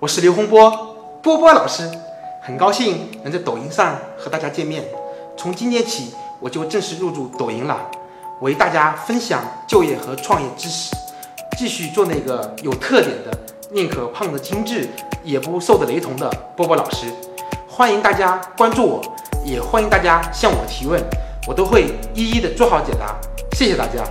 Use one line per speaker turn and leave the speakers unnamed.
我是刘洪波波波老师，很高兴能在抖音上和大家见面。从今天起，我就正式入驻抖音了，为大家分享就业和创业知识。继续做那个有特点的、宁可胖的精致，也不瘦的雷同的波波老师。欢迎大家关注我，也欢迎大家向我提问，我都会一一的做好解答。谢谢大家。